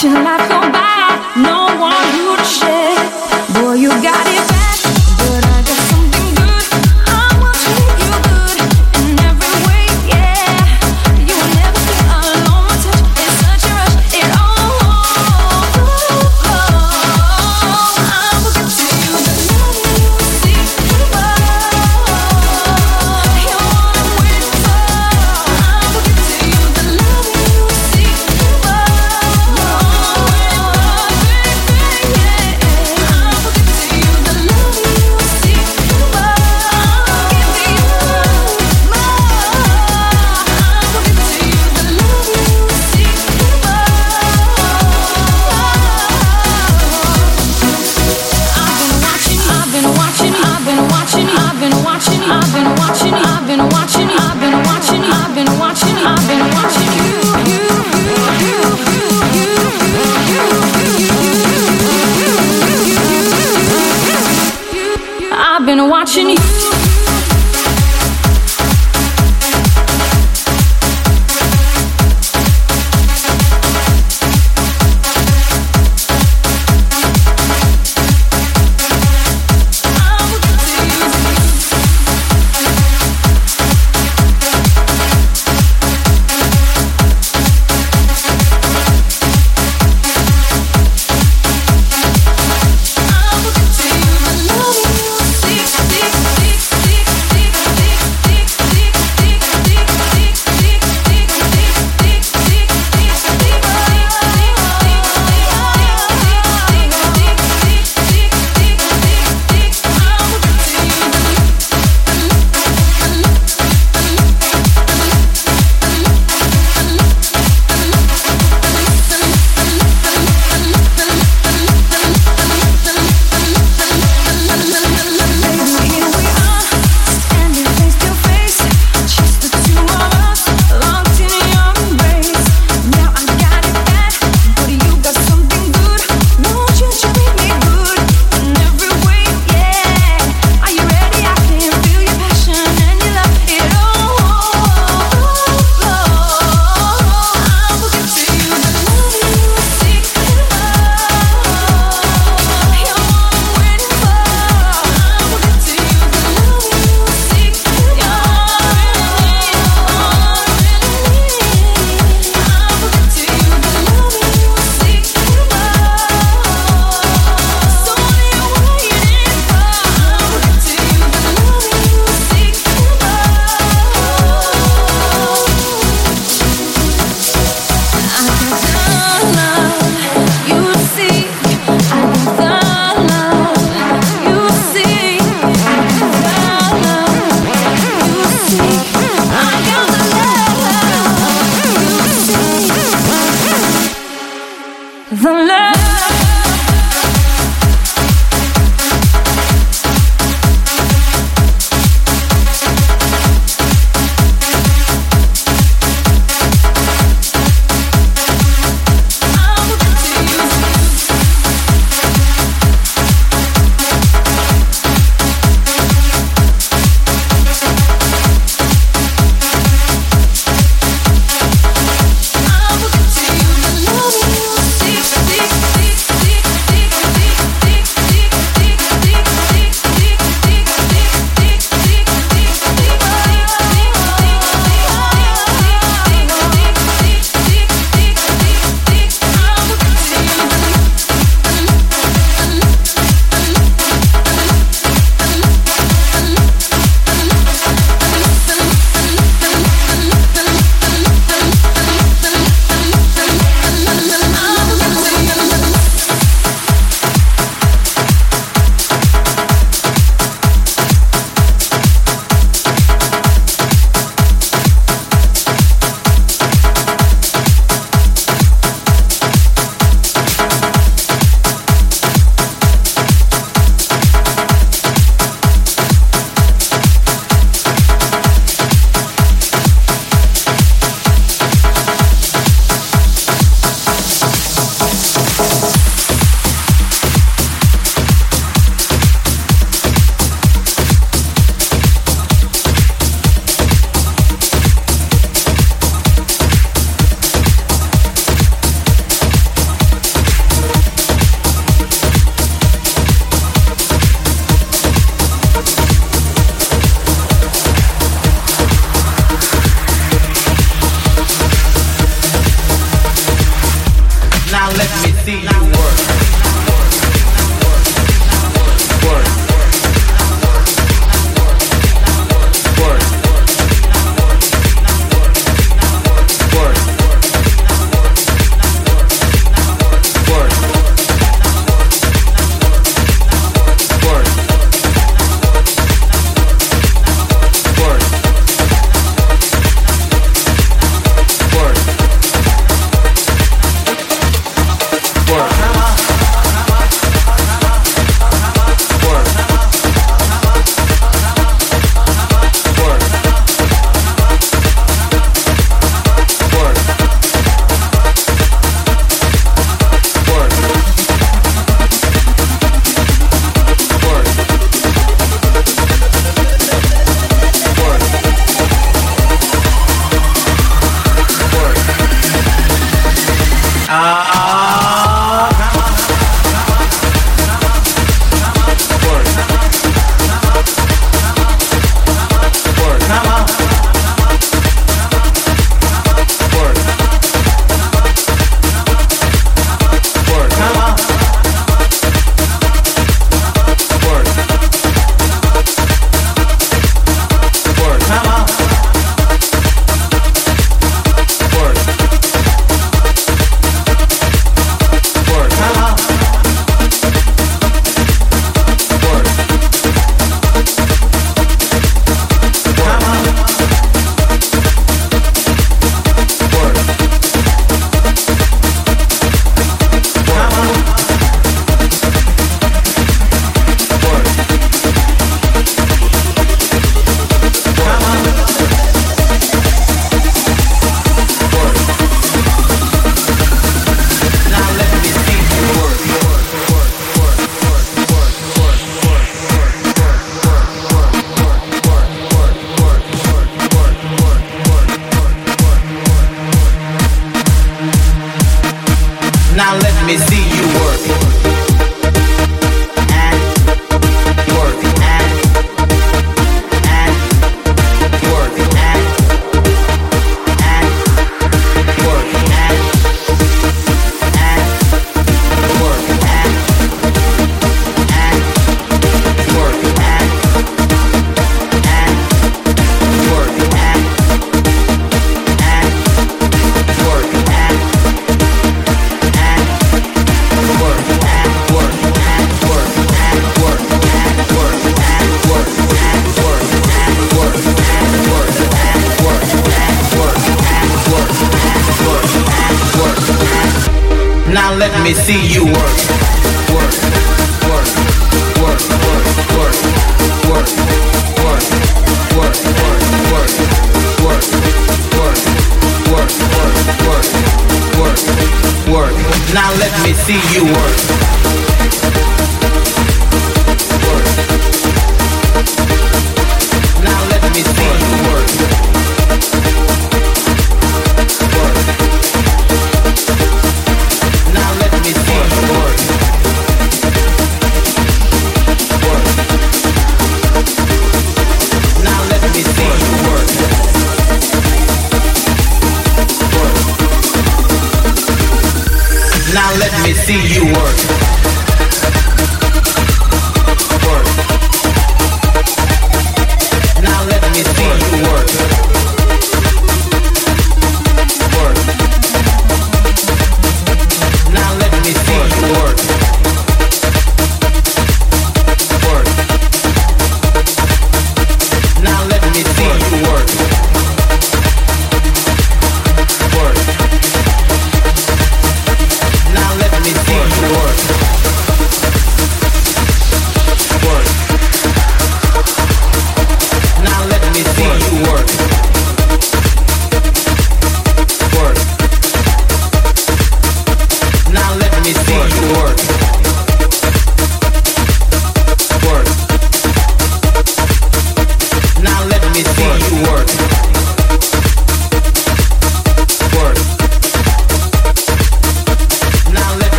Seek, seek,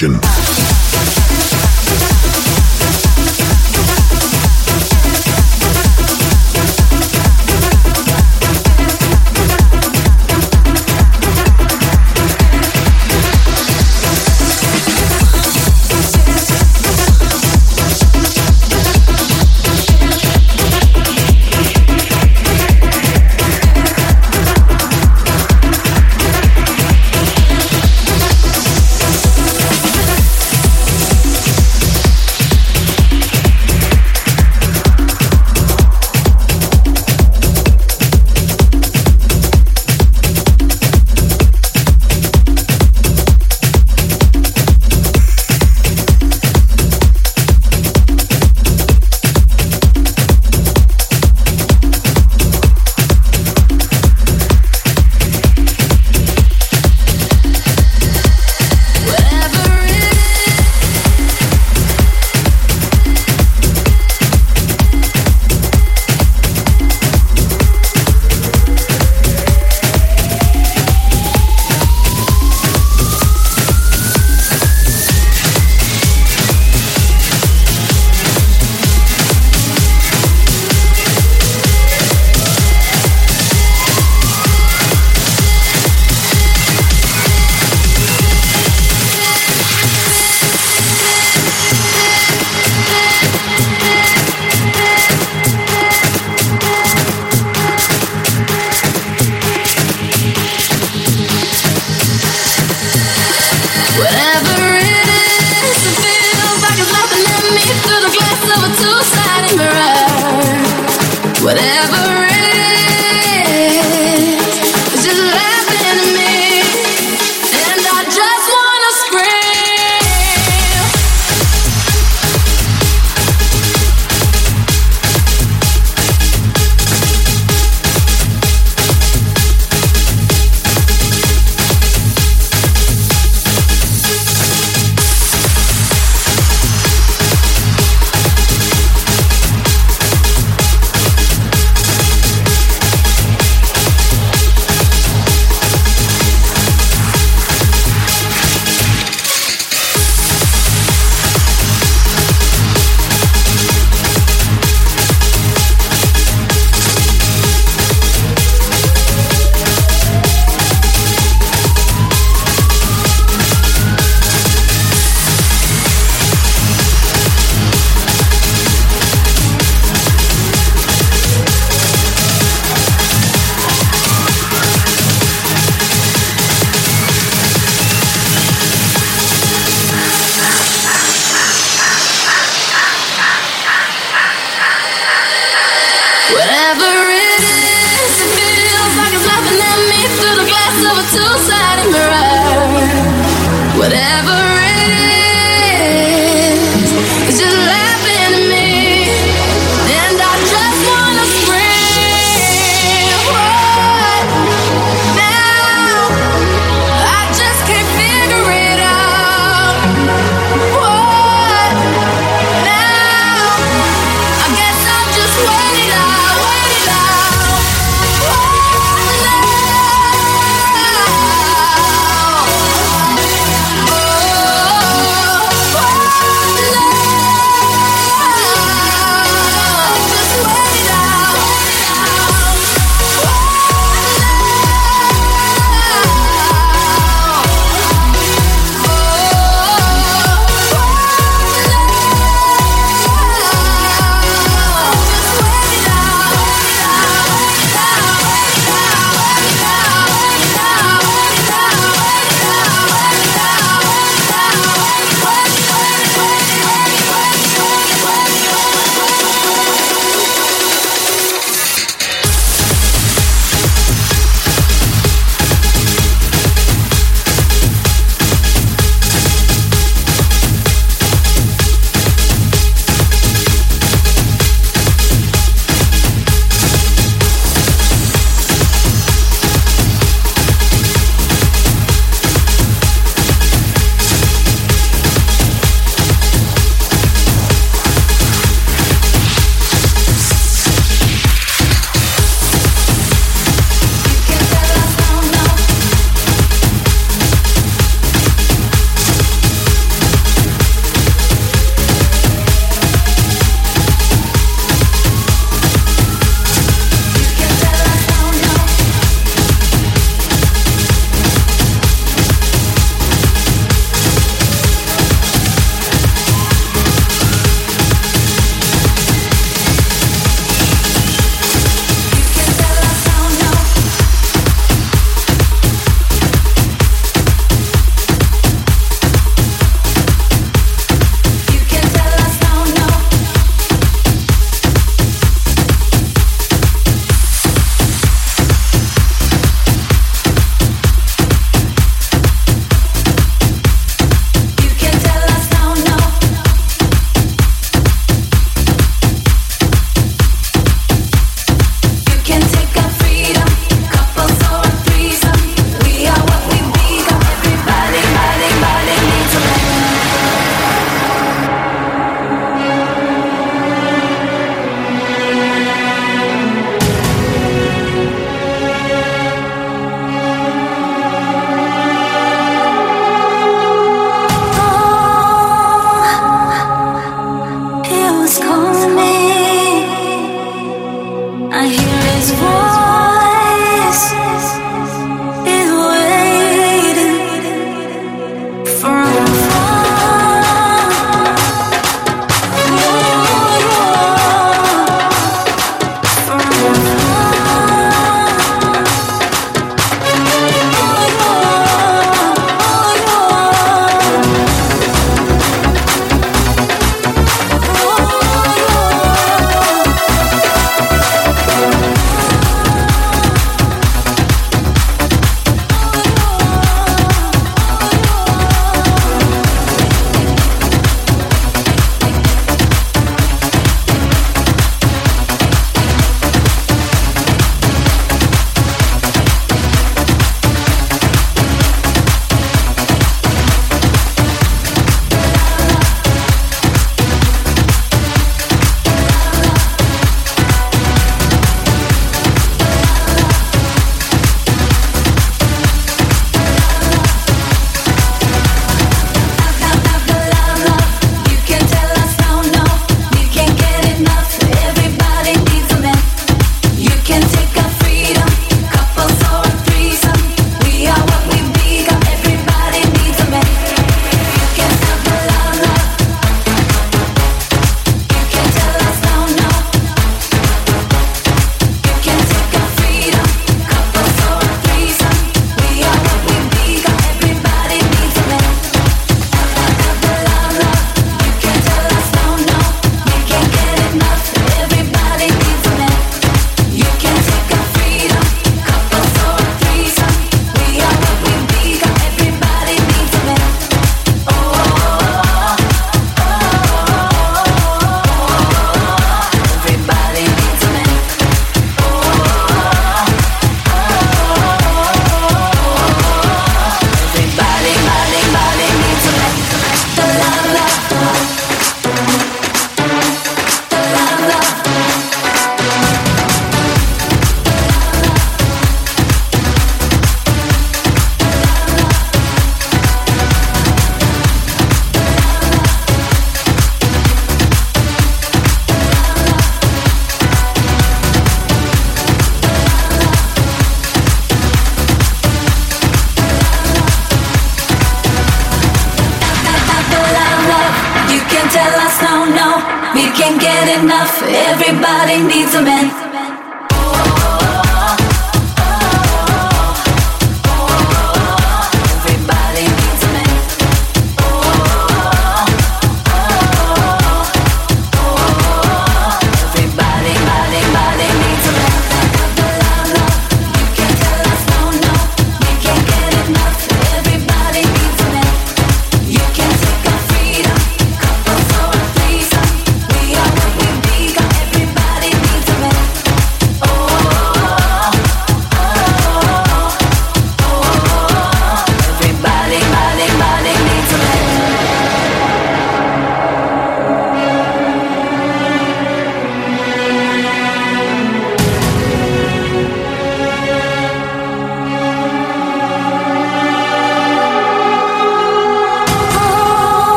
the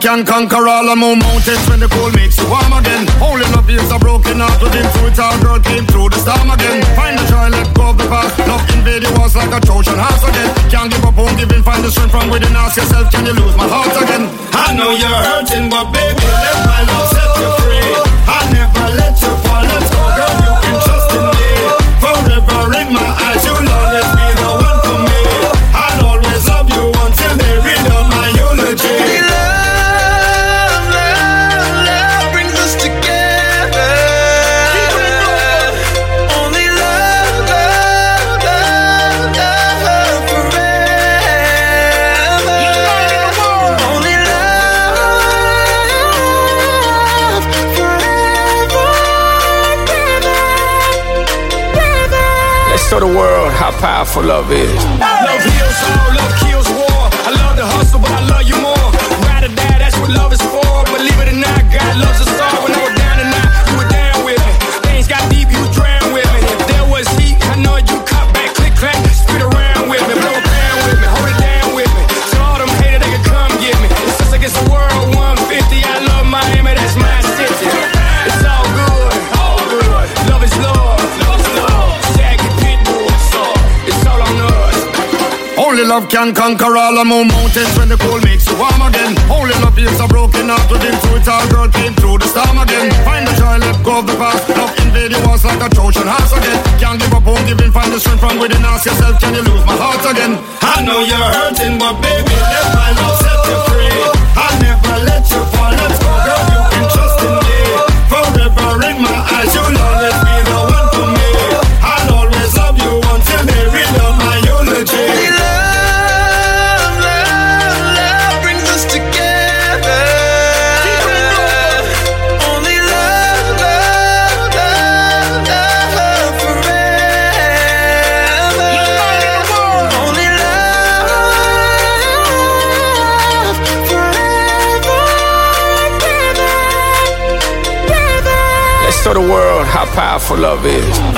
Can conquer all the more mountains when the cold makes you warm again. Only love is a broken heart within it. Our girl came through the storm again. Find the joy, let go of the past. Love invade your walls like a Trojan horse again. Can't give up, won't give in. Find the strength from within. Ask yourself, can you lose my heart again? I know you're hurting, but baby, powerful love is. Love can conquer all the more mountains when the cold makes you warm again. Only love is a broken heart within through it. Our girl came through the storm again. Find the joy, let go of the past. Love invade your walls like a Trojan horse again. Can't give up, won't give in. Find the strength from within. Ask yourself, can you lose my heart again? I know you're hurting, but baby, let my love set you free. I'll never let you fall. Let's go, girl. You can trust in me. Forever in my eyes, you'll always be powerful love is.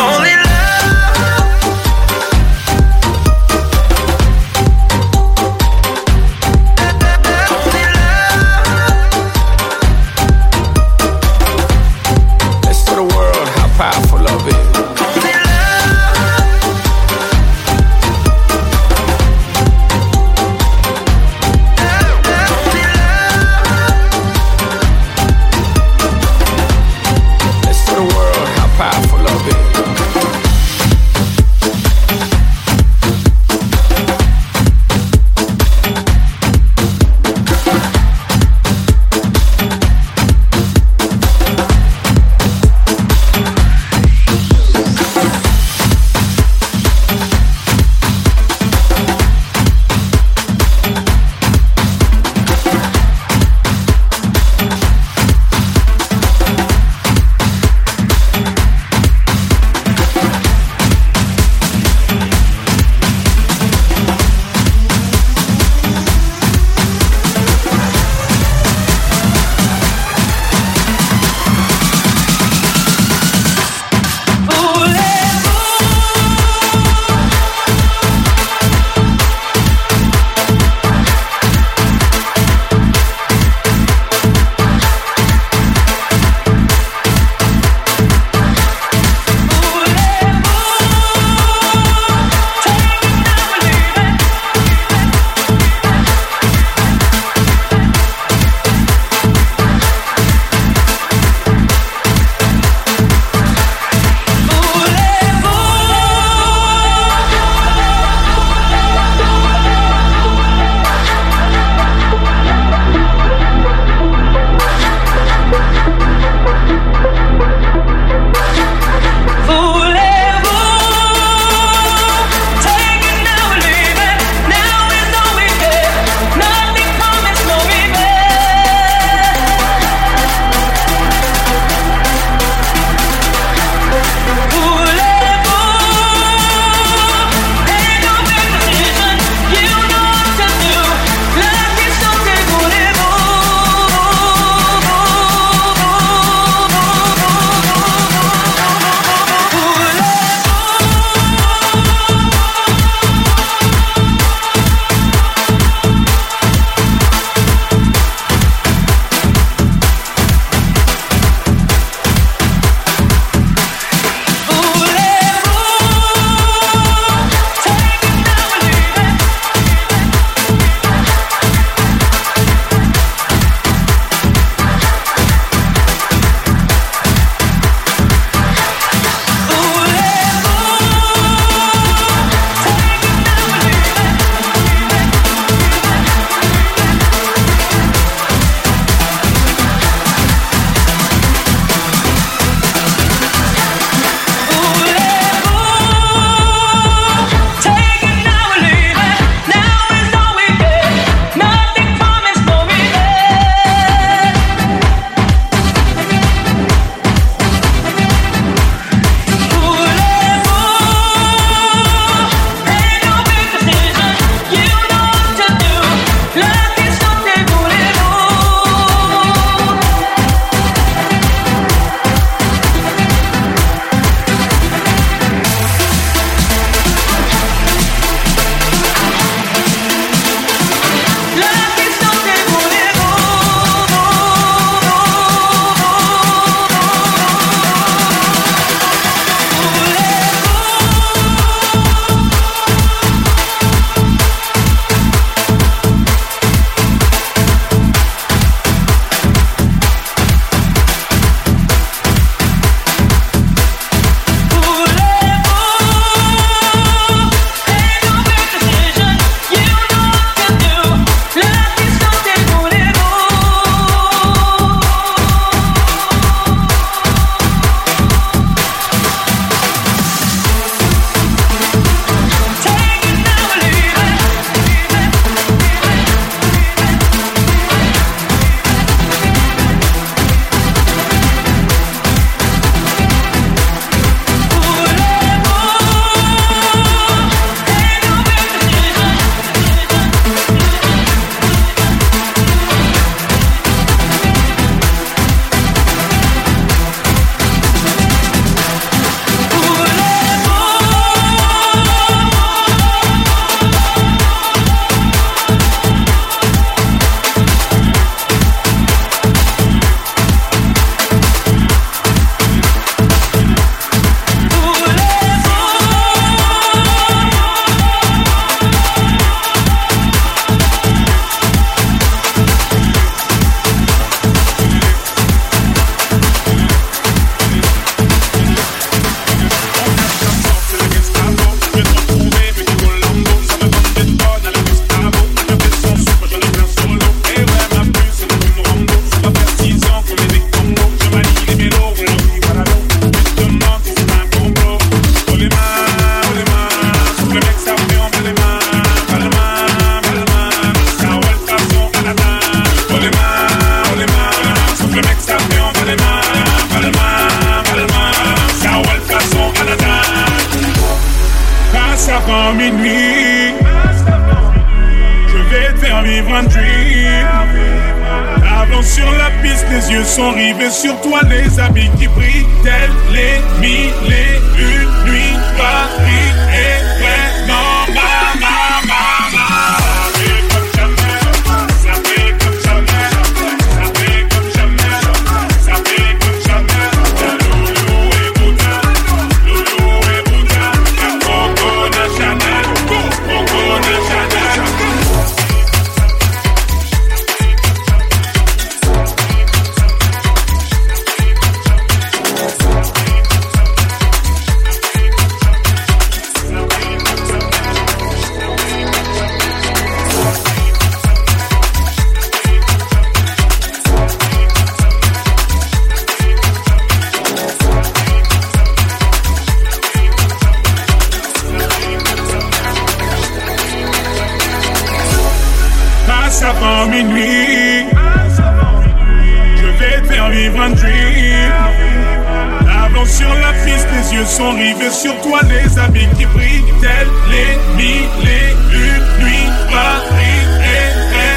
sur la piste, les yeux sont rivés sur toi, les habits qui brillent, tels les mille et une nuits, Paris est très.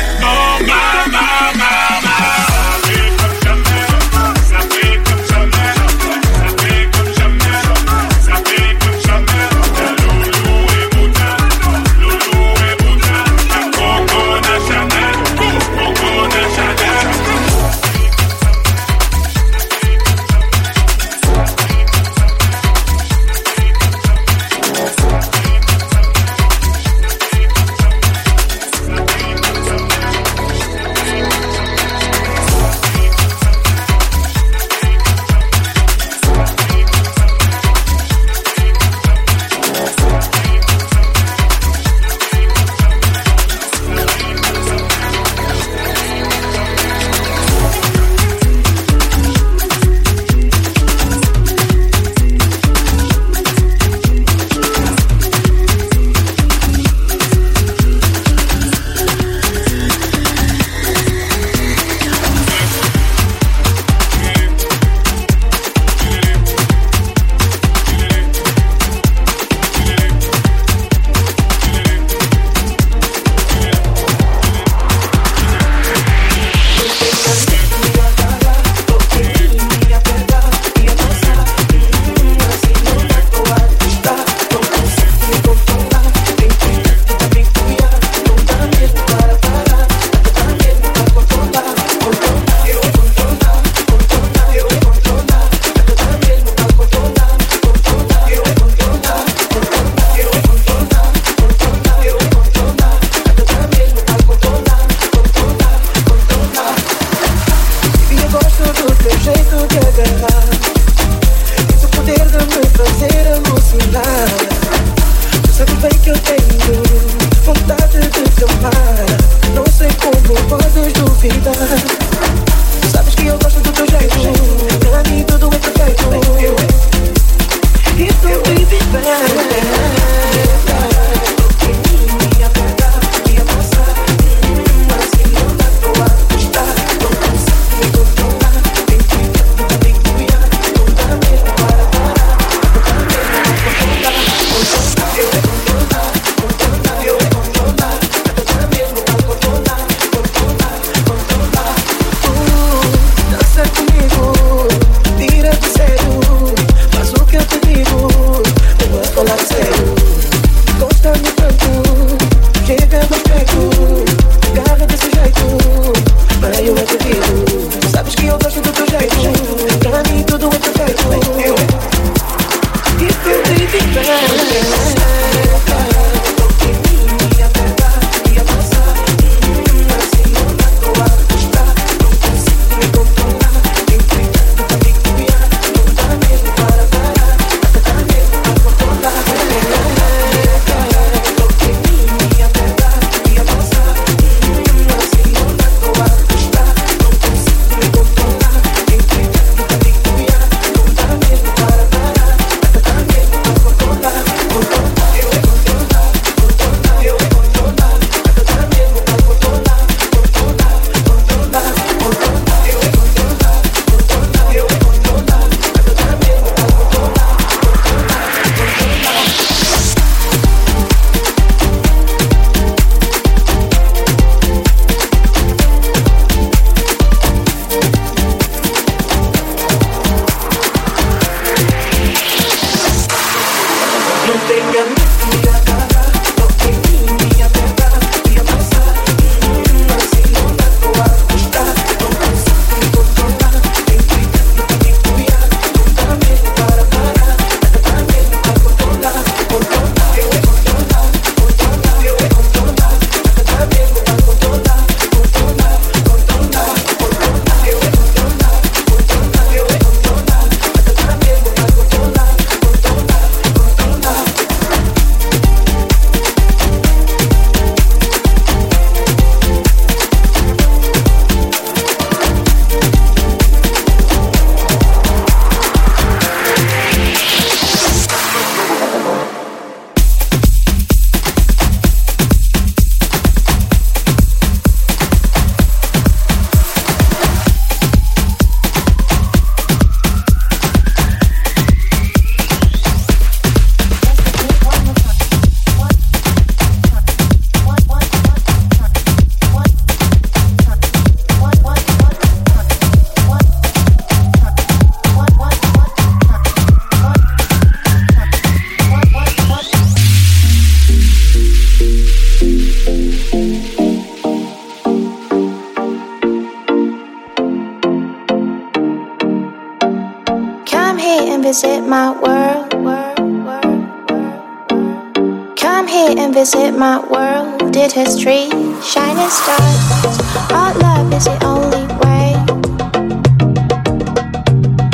Come here and visit my world, it has three shining stars. Our love is the only way.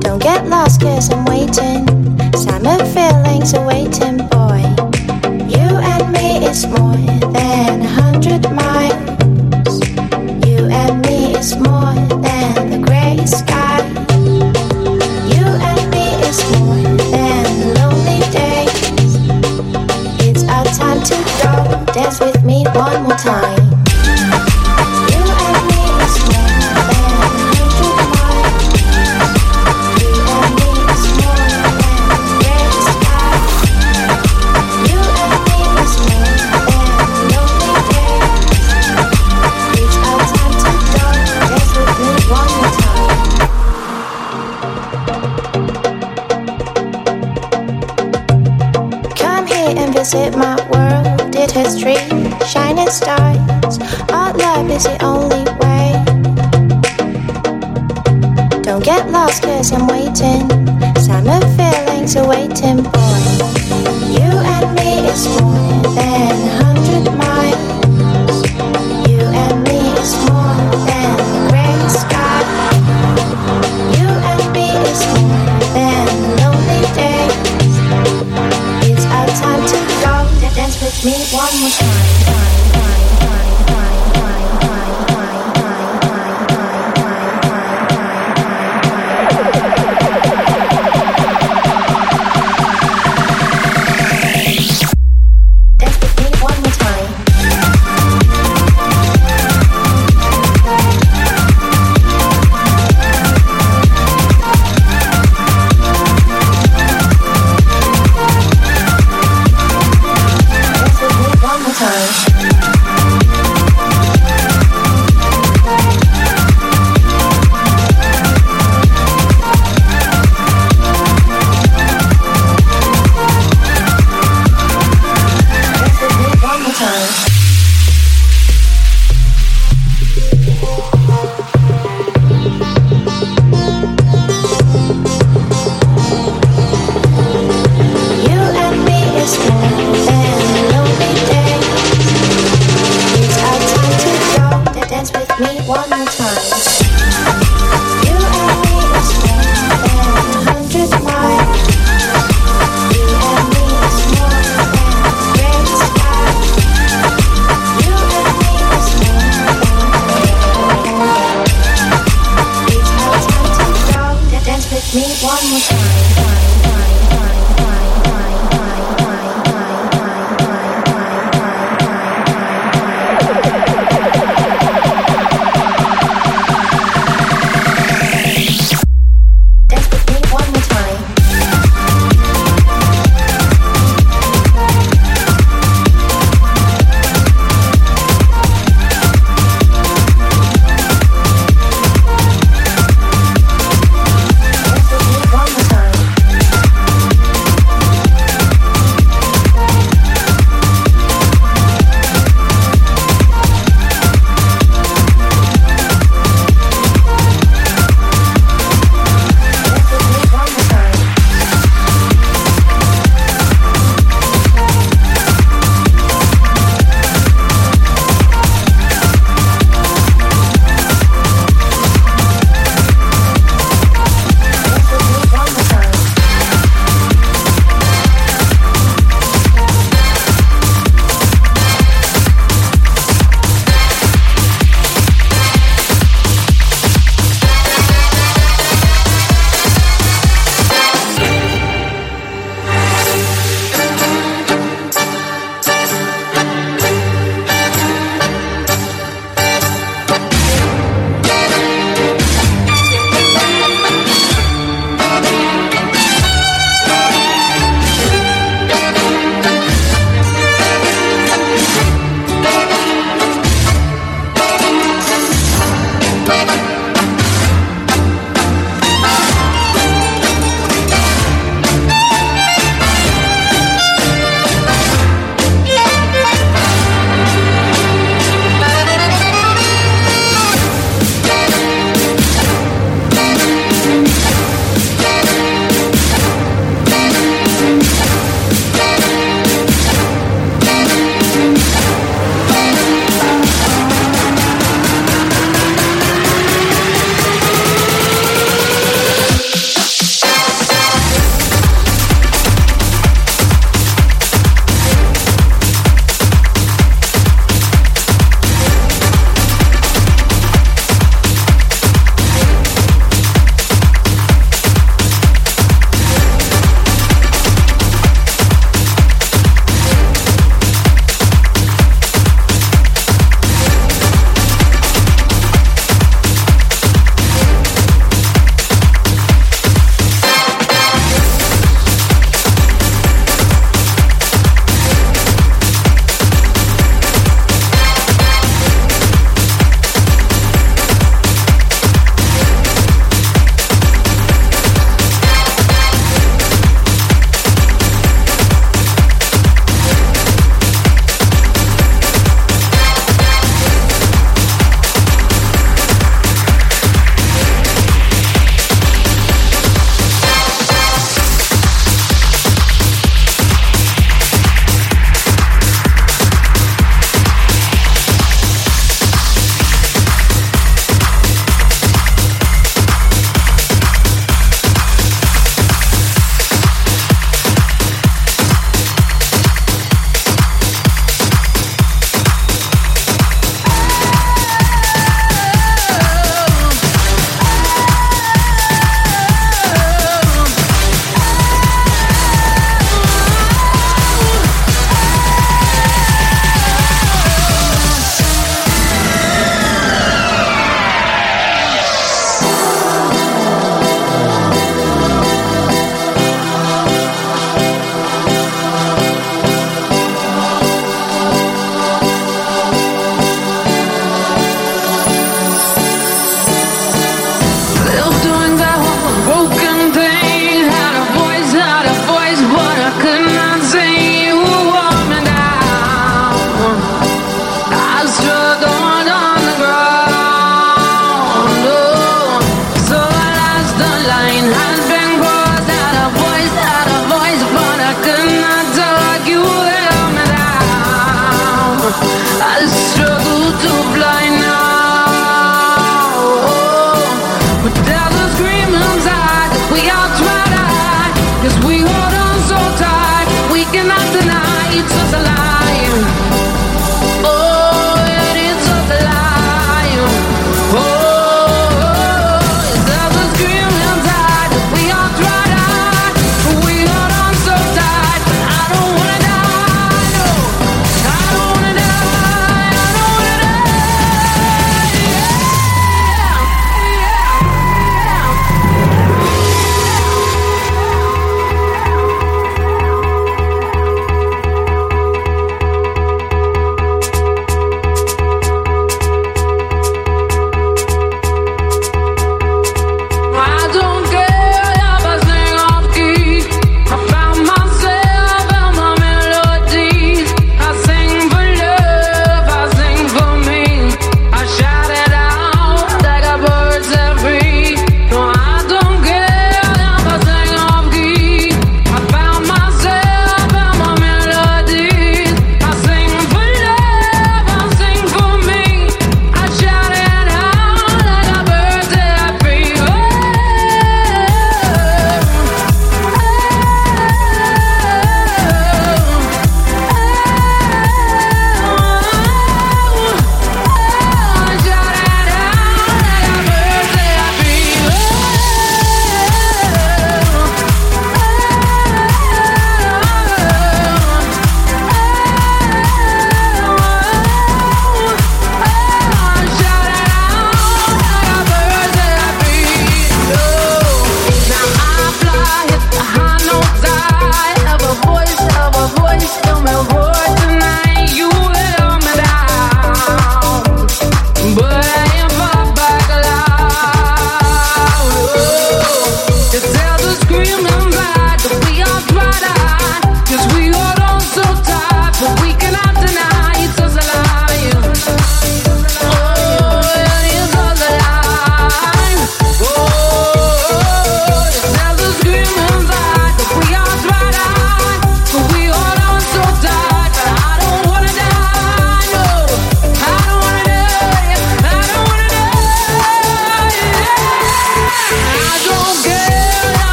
Don't get lost, cause I'm waiting. Summer feelings are waiting, boy. You and me is more. is the only way. Don't get lost, cause I'm waiting.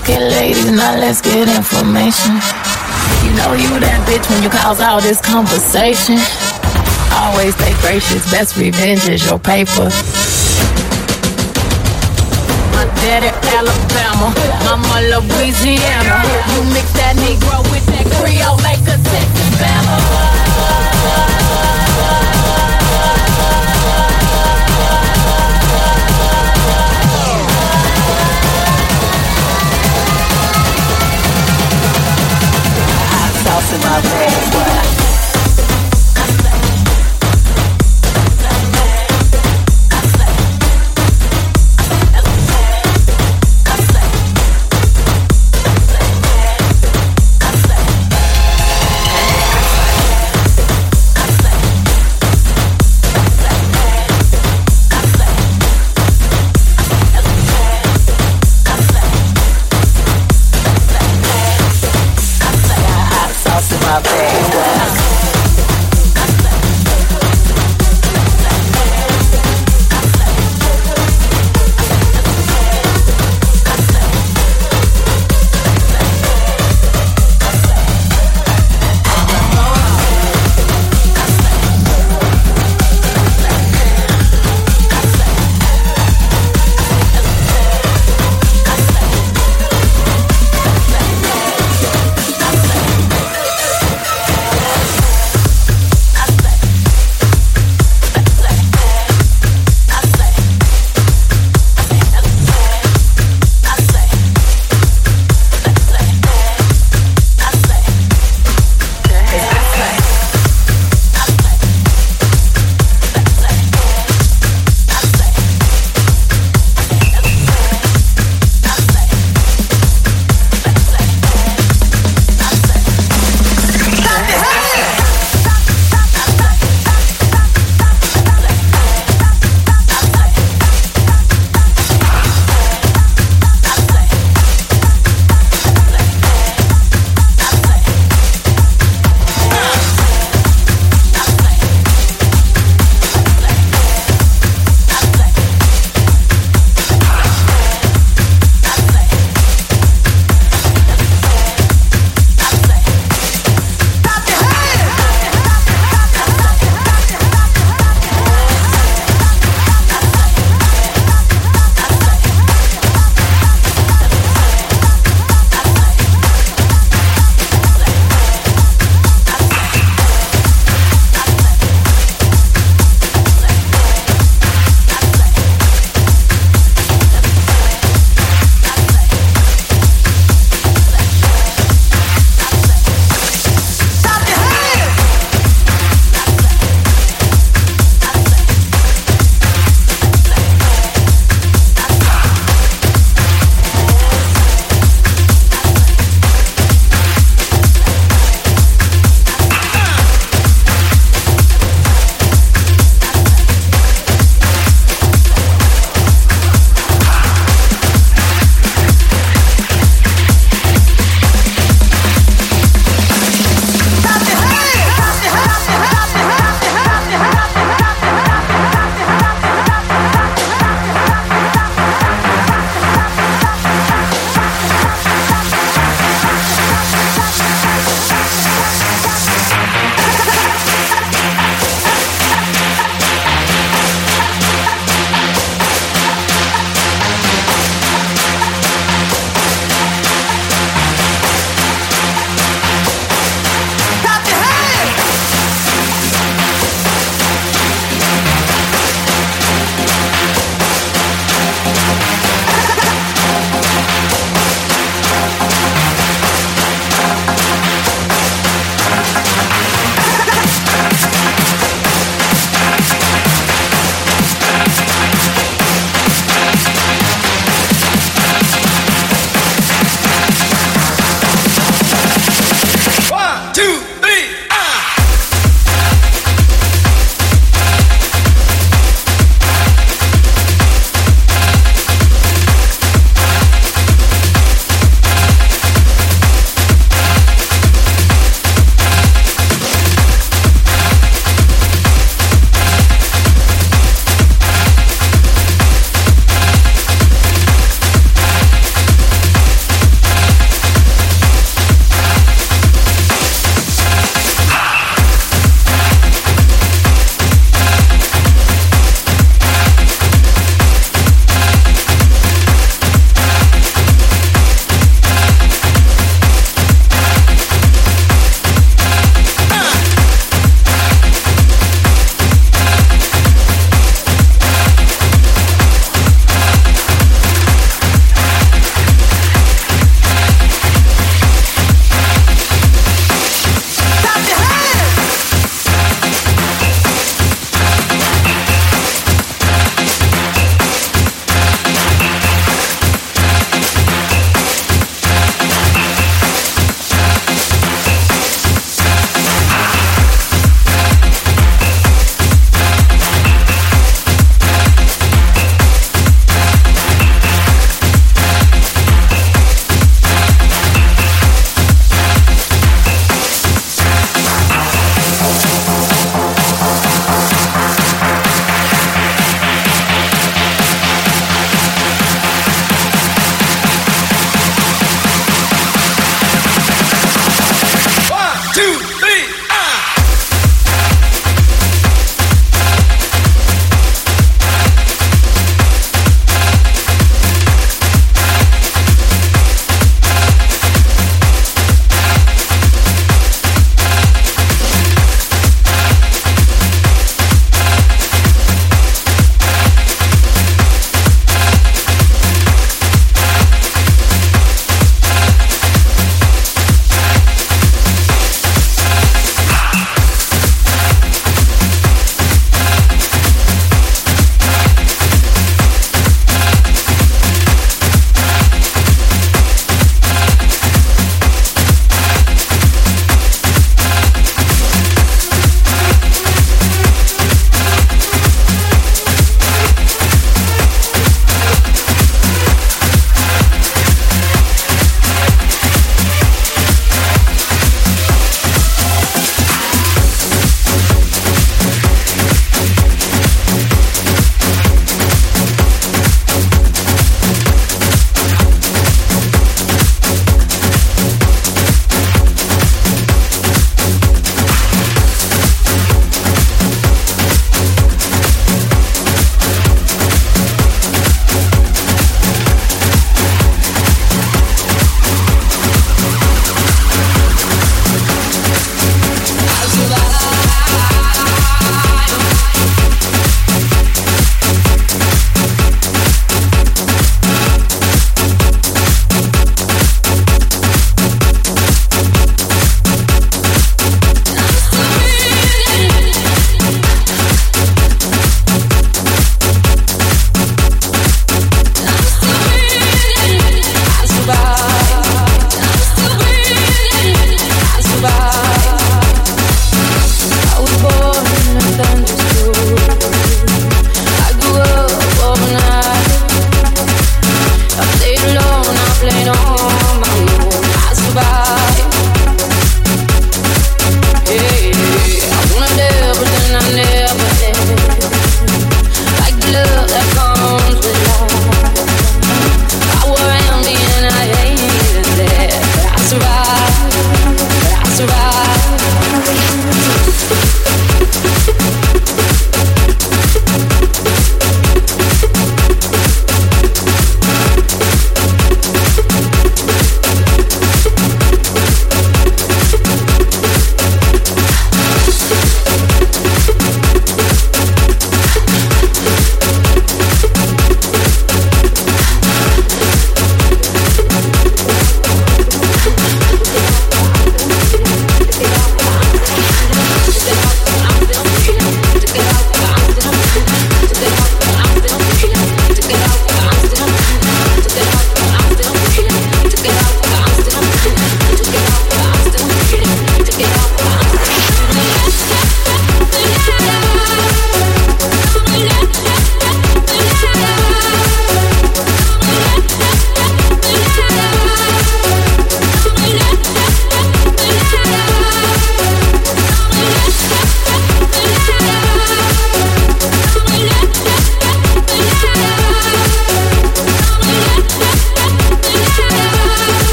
Okay, ladies, now let's get information. You know you that bitch when you cause all this conversation. Always stay gracious, best revenge is your paper. My daddy Alabama, mama Louisiana. You mix that Negro with that Creole, make a Texas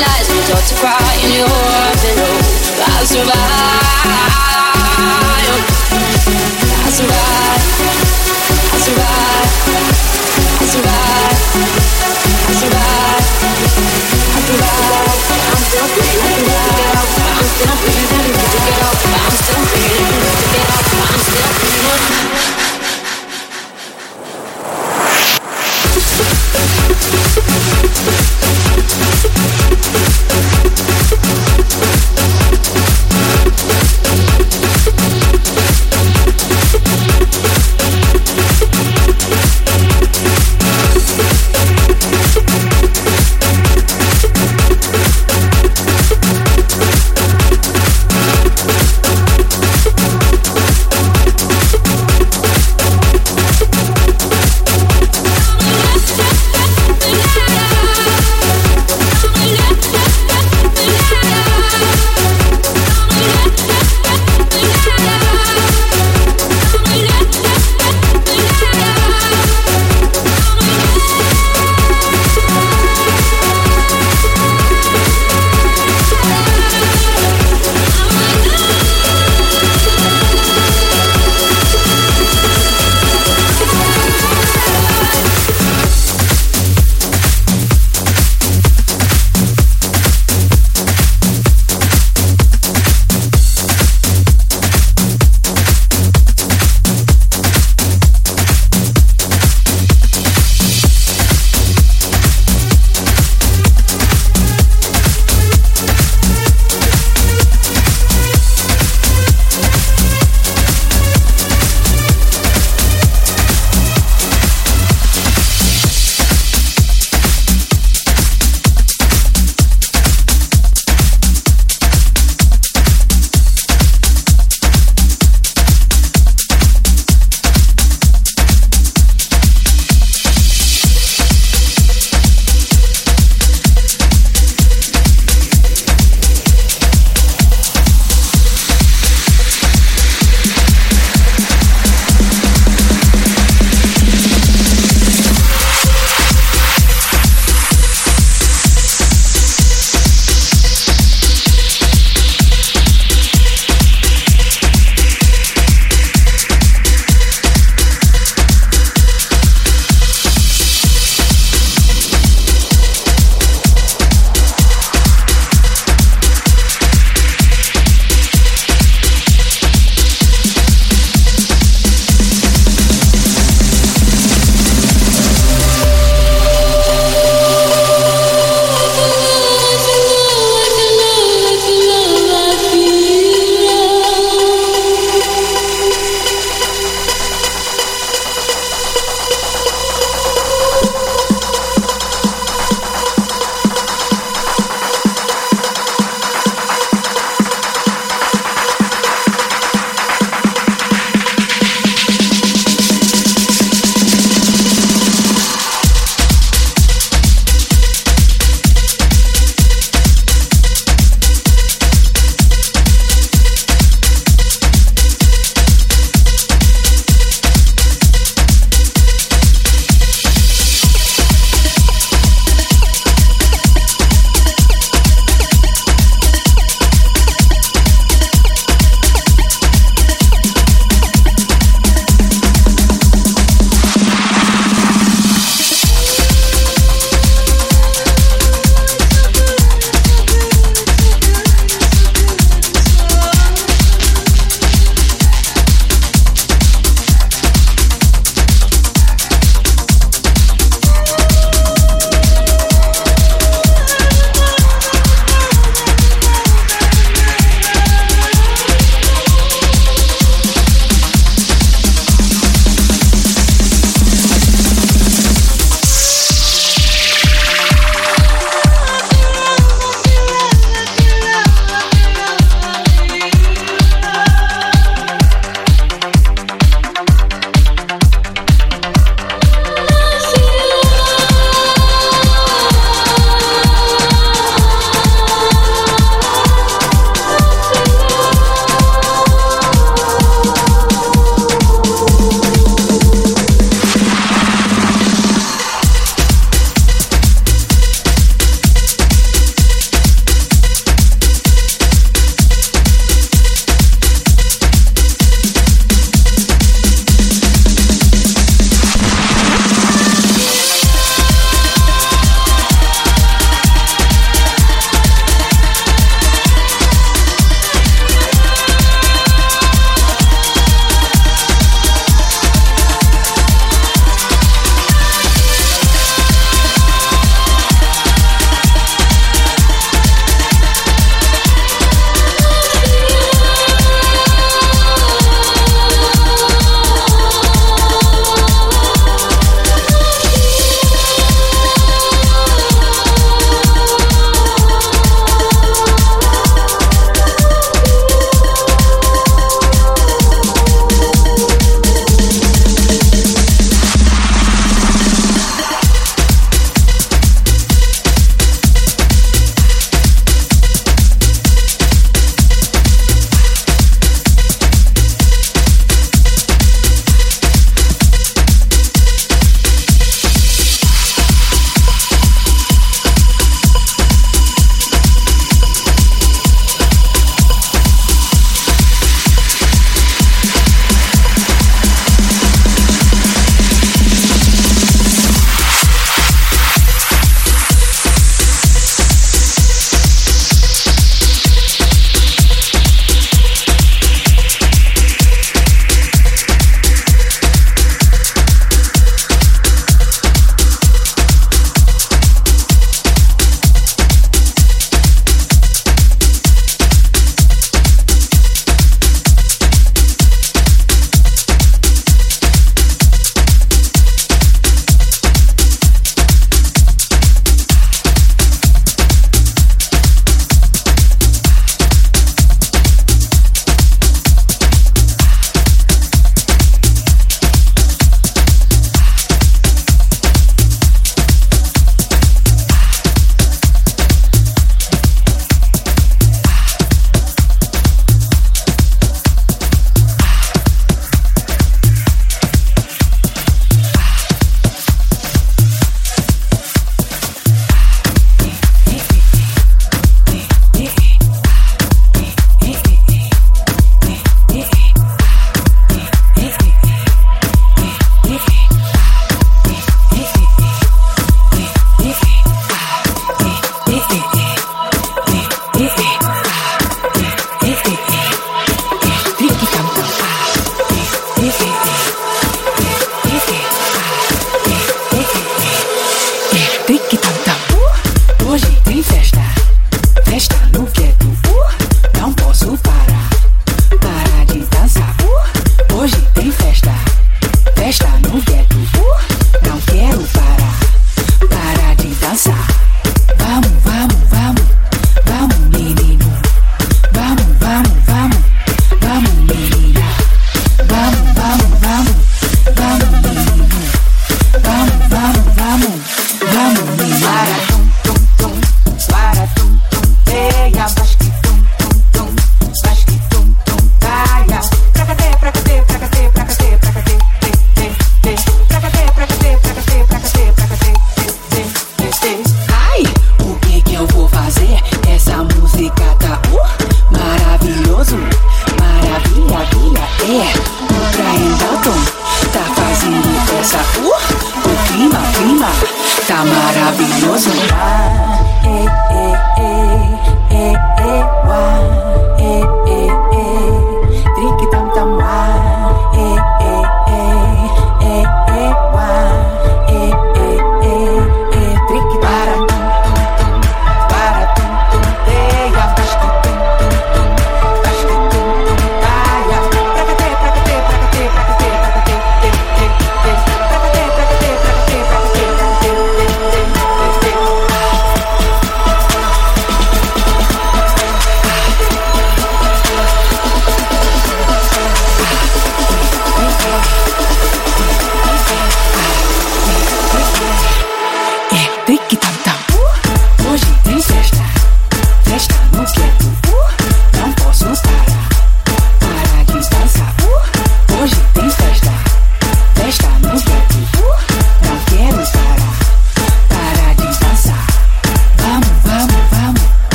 lies, to cry in your pillow. I survive. I survive. I survive. I survive. I survive. I survive. I'm still breathing. I'm still breathing. I'm still breathing. I'm still breathing.